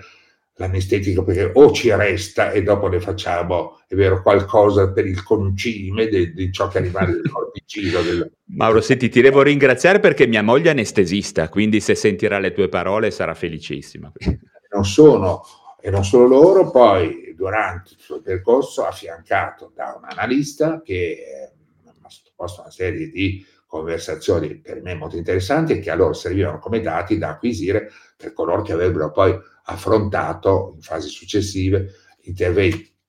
l'anestetico perché o ci resta e dopo ne facciamo, è vero, qualcosa per il concime di, di ciò che rimane del corpicino. Del, Mauro, senti, ti devo ringraziare perché mia moglie è anestesista, quindi se sentirà le tue parole sarà felicissima. non sono e non solo loro, poi durante il suo percorso affiancato da un analista che eh, ha sottoposto una serie di conversazioni per me molto interessanti e che a loro servivano come dati da acquisire per coloro che avrebbero poi affrontato in fasi successive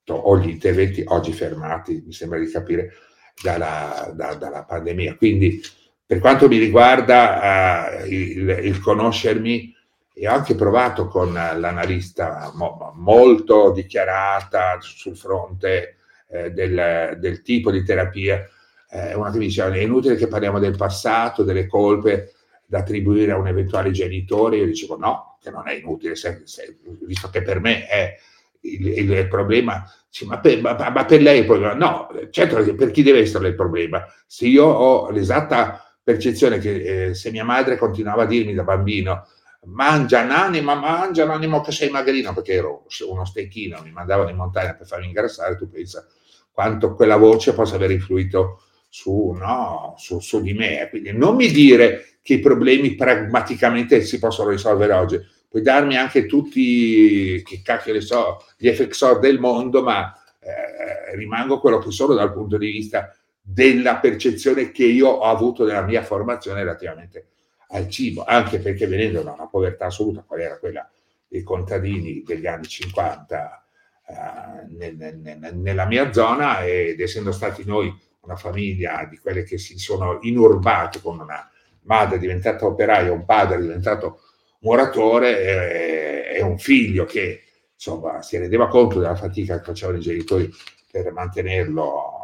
o gli interventi oggi fermati, mi sembra di capire, dalla, da- dalla pandemia. Quindi per quanto mi riguarda eh, il, il conoscermi e ho anche provato con l'analista mo- molto dichiarata sul fronte eh, del, del tipo di terapia, eh, una che mi diceva è inutile che parliamo del passato, delle colpe da attribuire a un eventuale genitore, io dicevo no, che non è inutile, se- se- visto che per me è il, il- il problema, dice, ma, per, ma- ma per lei il problema? No, certo per chi deve essere il problema? Se io ho l'esatta percezione che eh, se mia madre continuava a dirmi da bambino mangia nani, ma mangia nani, mo che sei magrino, perché ero uno stecchino, mi mandavano in montagna per farmi ingrassare, tu pensa quanto quella voce possa aver influito su, no, su, su di me. Quindi non mi dire che i problemi pragmaticamente si possono risolvere oggi, puoi darmi anche tutti, che cacchio ne so, gli FXOR del mondo, ma eh, rimango quello che sono dal punto di vista della percezione che io ho avuto nella mia formazione relativamente al cibo, anche perché venendo da una povertà assoluta, qual era quella dei contadini degli anni 50 eh, nel- nel- nella mia zona ed essendo stati noi una famiglia di quelle che si sono inurbate con una madre diventata operaia, un padre diventato muratore eh, e un figlio che insomma si rendeva conto della fatica che facevano i genitori per mantenerlo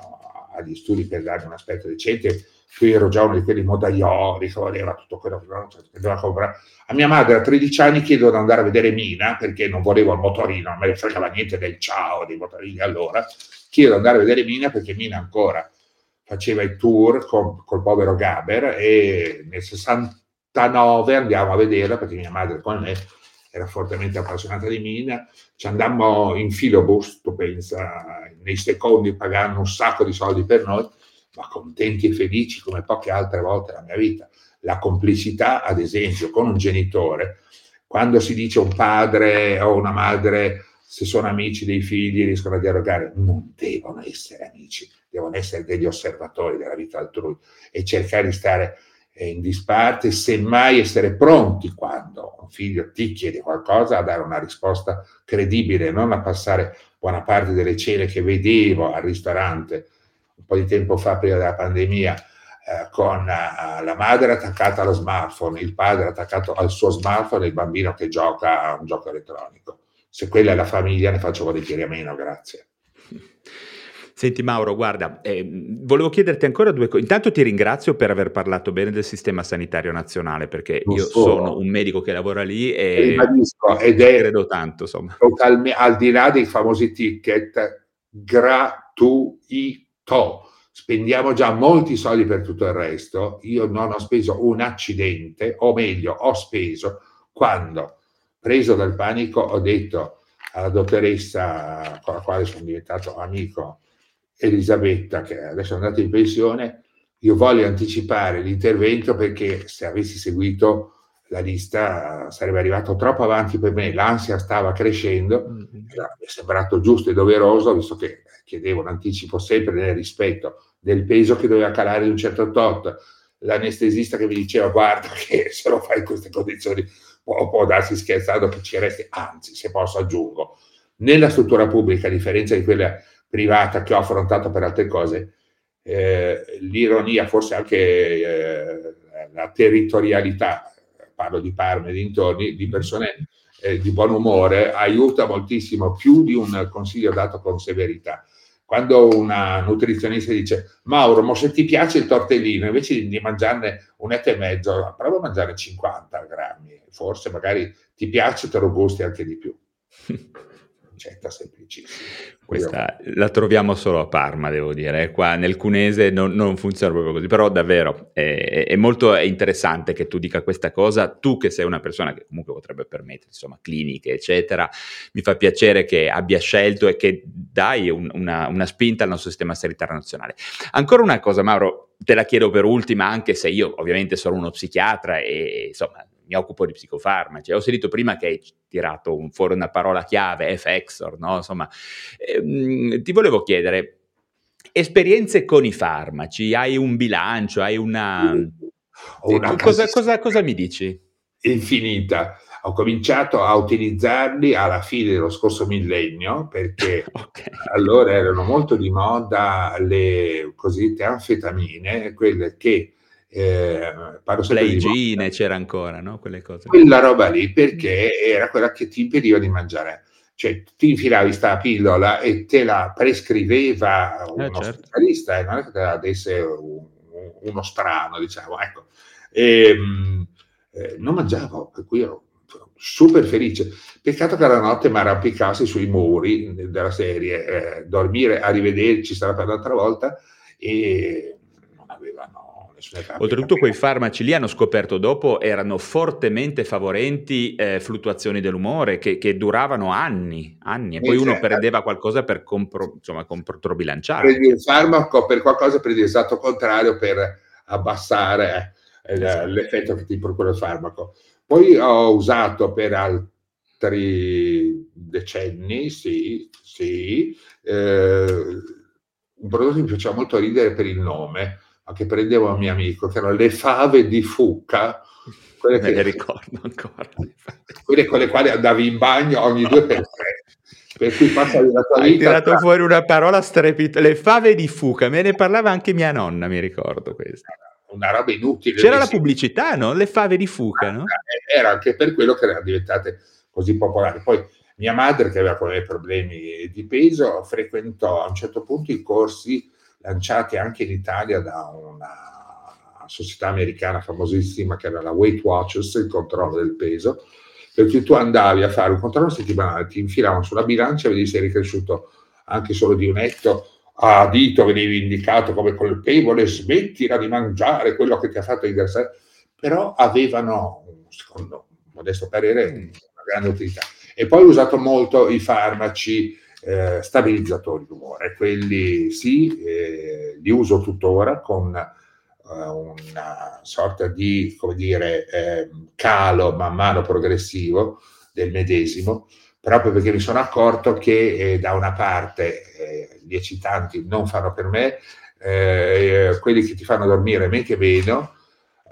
agli studi per dargli un aspetto decente. Qui ero già uno di quelli che voleva tutto quello che che doveva comprare. A mia madre a 13 anni chiedo di andare a vedere Mina perché non volevo il motorino, non me ne fregava niente del ciao dei motorini allora. Chiedo di andare a vedere Mina perché Mina ancora faceva i tour con, col povero Gaber e nel 69 andiamo a vederla perché mia madre come me era fortemente appassionata di Mina, ci andammo in filobus, tu pensa, nei secondi pagando un sacco di soldi per noi, ma contenti e felici come poche altre volte nella mia vita. La complicità, ad esempio, con un genitore, quando si dice un padre o una madre, se sono amici dei figli, riescono a dialogare, non devono essere amici, devono essere degli osservatori della vita altrui e cercare di stare eh, in disparte, semmai essere pronti quando un figlio ti chiede qualcosa a dare una risposta credibile, non a passare buona parte delle cene che vedevo al ristorante un po' di tempo fa, prima della pandemia, eh, con eh, la madre attaccata allo smartphone, il padre attaccato al suo smartphone e il bambino che gioca a un gioco elettronico. Se quella è la famiglia, ne faccio volentieri a meno, grazie. Senti Mauro, guarda, eh, volevo chiederti ancora due cose. Intanto ti ringrazio per aver parlato bene del sistema sanitario nazionale, perché Non io solo. sono un medico che lavora lì E e ed è credo tanto, insomma. totalme- al di là dei famosi ticket gratuito. Spendiamo già molti soldi per tutto il resto. Io non ho speso un accidente, o meglio, ho speso quando, preso dal panico, ho detto alla dottoressa con la quale sono diventato amico, Elisabetta, che adesso è andata in pensione, io voglio anticipare l'intervento perché se avessi seguito la lista sarebbe arrivato troppo avanti per me, l'ansia stava crescendo, Era- mi è sembrato giusto e doveroso, visto che chiedevo un anticipo sempre nel rispetto del peso che doveva calare di un certo tot, l'anestesista che mi diceva guarda che se lo fai in queste condizioni può, può darsi scherzando che ci resti, anzi, se posso aggiungo, nella struttura pubblica, a differenza di quella privata che ho affrontato per altre cose, eh, l'ironia, forse anche eh, la territorialità, parlo di Parma e dintorni, di persone eh, di buon umore, aiuta moltissimo, più di un consiglio dato con severità. Quando una nutrizionista dice Mauro, ma se ti piace il tortellino, invece di mangiarne un etto e mezzo, prova a mangiare 50 grammi, forse magari ti piace, te lo gusti anche di più. Ricetta semplicissima. Questa la troviamo solo a Parma, devo dire. Qua nel Cunese non, non, funziona proprio così. Però davvero è, è, molto interessante che tu dica questa cosa. Tu che sei una persona che comunque potrebbe permettere, insomma, cliniche, eccetera. Mi fa piacere che abbia scelto e che dai un, una, una spinta al nostro sistema sanitario nazionale. Ancora una cosa, Mauro, te la chiedo per ultima, anche se io ovviamente sono uno psichiatra e insomma mi occupo di psicofarmaci. Ho sentito prima che hai tirato un, fuori una parola chiave, F-Exor, no? Insomma, ehm, ti volevo chiedere, esperienze con i farmaci, hai un bilancio, hai una... una cosa, cosa, cosa mi dici? Infinita ho cominciato a utilizzarli alla fine dello scorso millennio perché okay. allora erano molto di moda le cosiddette anfetamine, quelle che eh, parlo sempre le igiene c'era ancora, no? Quelle cose. Quella roba lì perché era quella che ti impediva di mangiare. Cioè, ti infilavi sta pillola e te la prescriveva eh, uno certo. specialista, e non è che te la desse un, uno strano, diciamo, ecco. E, ehm, eh, non mangiavo, per cui ero super felice. Peccato che la notte mi arrampicassi sui muri della serie, eh, dormire, arrivederci, sarà per l'altra volta, e non avevano Oltretutto quei farmaci lì hanno scoperto dopo erano fortemente favorenti eh, fluttuazioni dell'umore che, che, duravano anni, anni e poi uno certo. perdeva qualcosa per compro, insomma, controbilanciare. Prendi il farmaco per qualcosa, prendi l'esatto contrario per abbassare eh, esatto. l'effetto che ti procura il farmaco. Poi ho usato per altri decenni, sì, sì, eh, un prodotto che mi faceva molto ridere per il nome, che prendevo a mio amico, che erano le fave di Fucca. Quelle Me che, le ricordo ancora. Quelle con le quali andavi in bagno ogni due per tre. Per cui passavi la tua Hai vita. Hai tirato tra... fuori una parola strepitosa. Le fave di Fuca, me ne parlava anche mia nonna, mi ricordo questo. Una roba inutile. C'era la pubblicità, no? Le fave di Fuca, no? Era anche per quello che erano diventate così popolari. Poi mia madre, che aveva problemi di peso, frequentò a un certo punto i corsi lanciati anche in Italia da una società americana famosissima che era la Weight Watchers, il controllo del peso, perché tu andavi a fare un controllo settimanale, ti infilavano sulla bilancia e vedi se eri cresciuto anche solo di un etto, a dito venivi indicato come colpevole, smettila di mangiare quello che ti ha fatto ingrassare, però avevano, secondo un modesto parere, una grande utilità. E poi ho usato molto i farmaci eh, stabilizzatori d'umore, quelli sì, eh, li uso tuttora con eh, una sorta di, come dire, eh, calo man mano progressivo del medesimo, proprio perché mi sono accorto che eh, da una parte eh, gli eccitanti non fanno per me, quelli che ti fanno dormire men che meno,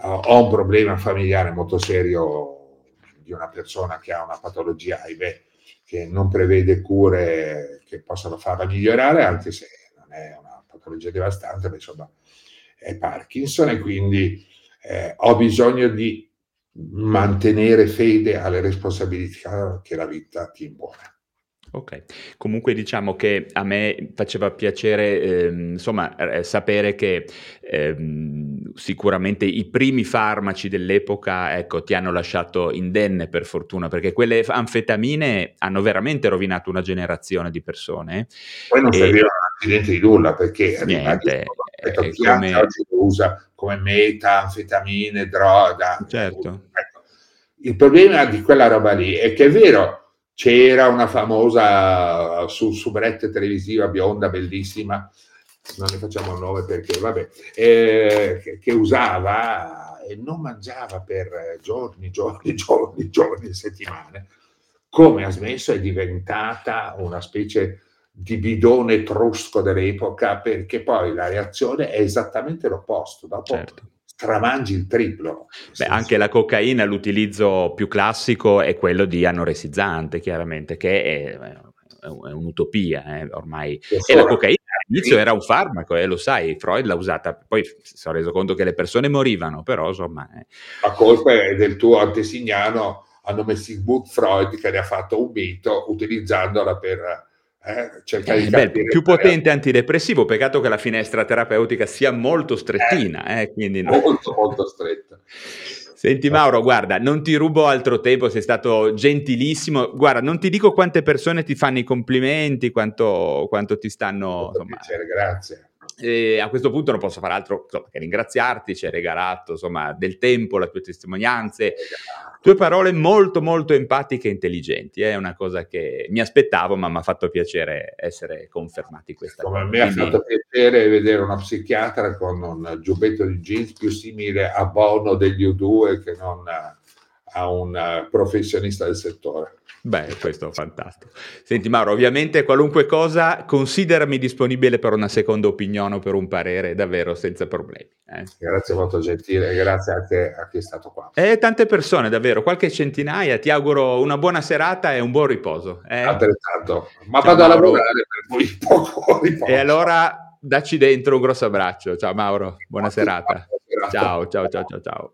ho un problema familiare molto serio di una persona che ha una patologia, ahimè, che non prevede cure che possano farla migliorare, anche se non è una patologia devastante, ma insomma è Parkinson e quindi eh, ho bisogno di mantenere fede alle responsabilità che la vita ti impone. Ok, comunque diciamo che a me faceva piacere eh, insomma eh, sapere che eh, sicuramente i primi farmaci dell'epoca ecco, ti hanno lasciato indenne per fortuna perché quelle anfetamine hanno veramente rovinato una generazione di persone. Poi non e... serviva accidente di nulla perché niente, è come... oggi lo usa come meta, anfetamine, droga. Certo. Ecco. Il problema di quella roba lì è che è vero c'era una famosa su, subretta televisiva bionda bellissima, non ne facciamo il nome perché, vabbè, eh, che, che, usava e non mangiava per giorni, giorni, giorni, giorni, settimane. Come ha smesso è diventata una specie di bidone trusco dell'epoca perché poi la reazione è esattamente l'opposto. Dopo certo. Stramangi il triplo. Beh, anche la cocaina, l'utilizzo più classico è quello di anoressizzante, chiaramente, che è, è un'utopia eh, ormai. E la cocaina all'inizio era un farmaco, eh, lo sai, Freud l'ha usata, poi si è reso conto che le persone morivano, però insomma... Eh. La colpa è del tuo antesignano hanno messo Sigmund Freud che ne ha fatto un mito utilizzandola per eh, eh, beh, più potente antidepressivo, peccato che la finestra terapeutica sia molto strettina, eh, quindi no. molto molto stretta. Senti Mauro, guarda, non ti rubo altro tempo, sei stato gentilissimo. Guarda, non ti dico quante persone ti fanno i complimenti, quanto, quanto ti stanno... Insomma, piacere, grazie. E a questo punto non posso fare altro insomma, che ringraziarti, ci hai regalato insomma, del tempo, le tue testimonianze, tue parole molto molto empatiche e intelligenti. È una cosa che mi aspettavo, ma mi ha fatto piacere essere confermati questa Come cosa. a me Quindi... ha fatto piacere vedere una psichiatra con un giubbetto di jeans più simile a Bono degli U2 che non a un professionista del settore. Beh, questo è fantastico. Senti Mauro, ovviamente qualunque cosa, considerami disponibile per una seconda opinione o per un parere, davvero senza problemi. Eh. Grazie molto gentile, grazie anche a chi è stato qua. E tante persone, davvero, qualche centinaia, ti auguro una buona serata e un buon riposo. Eh. Altrettanto, ma Ciao, vado Mauro. a lavorare per cui poco riposo. E allora dacci dentro un grosso abbraccio. Ciao Mauro, buona serata. Ciao, ciao, ciao, ciao, ciao.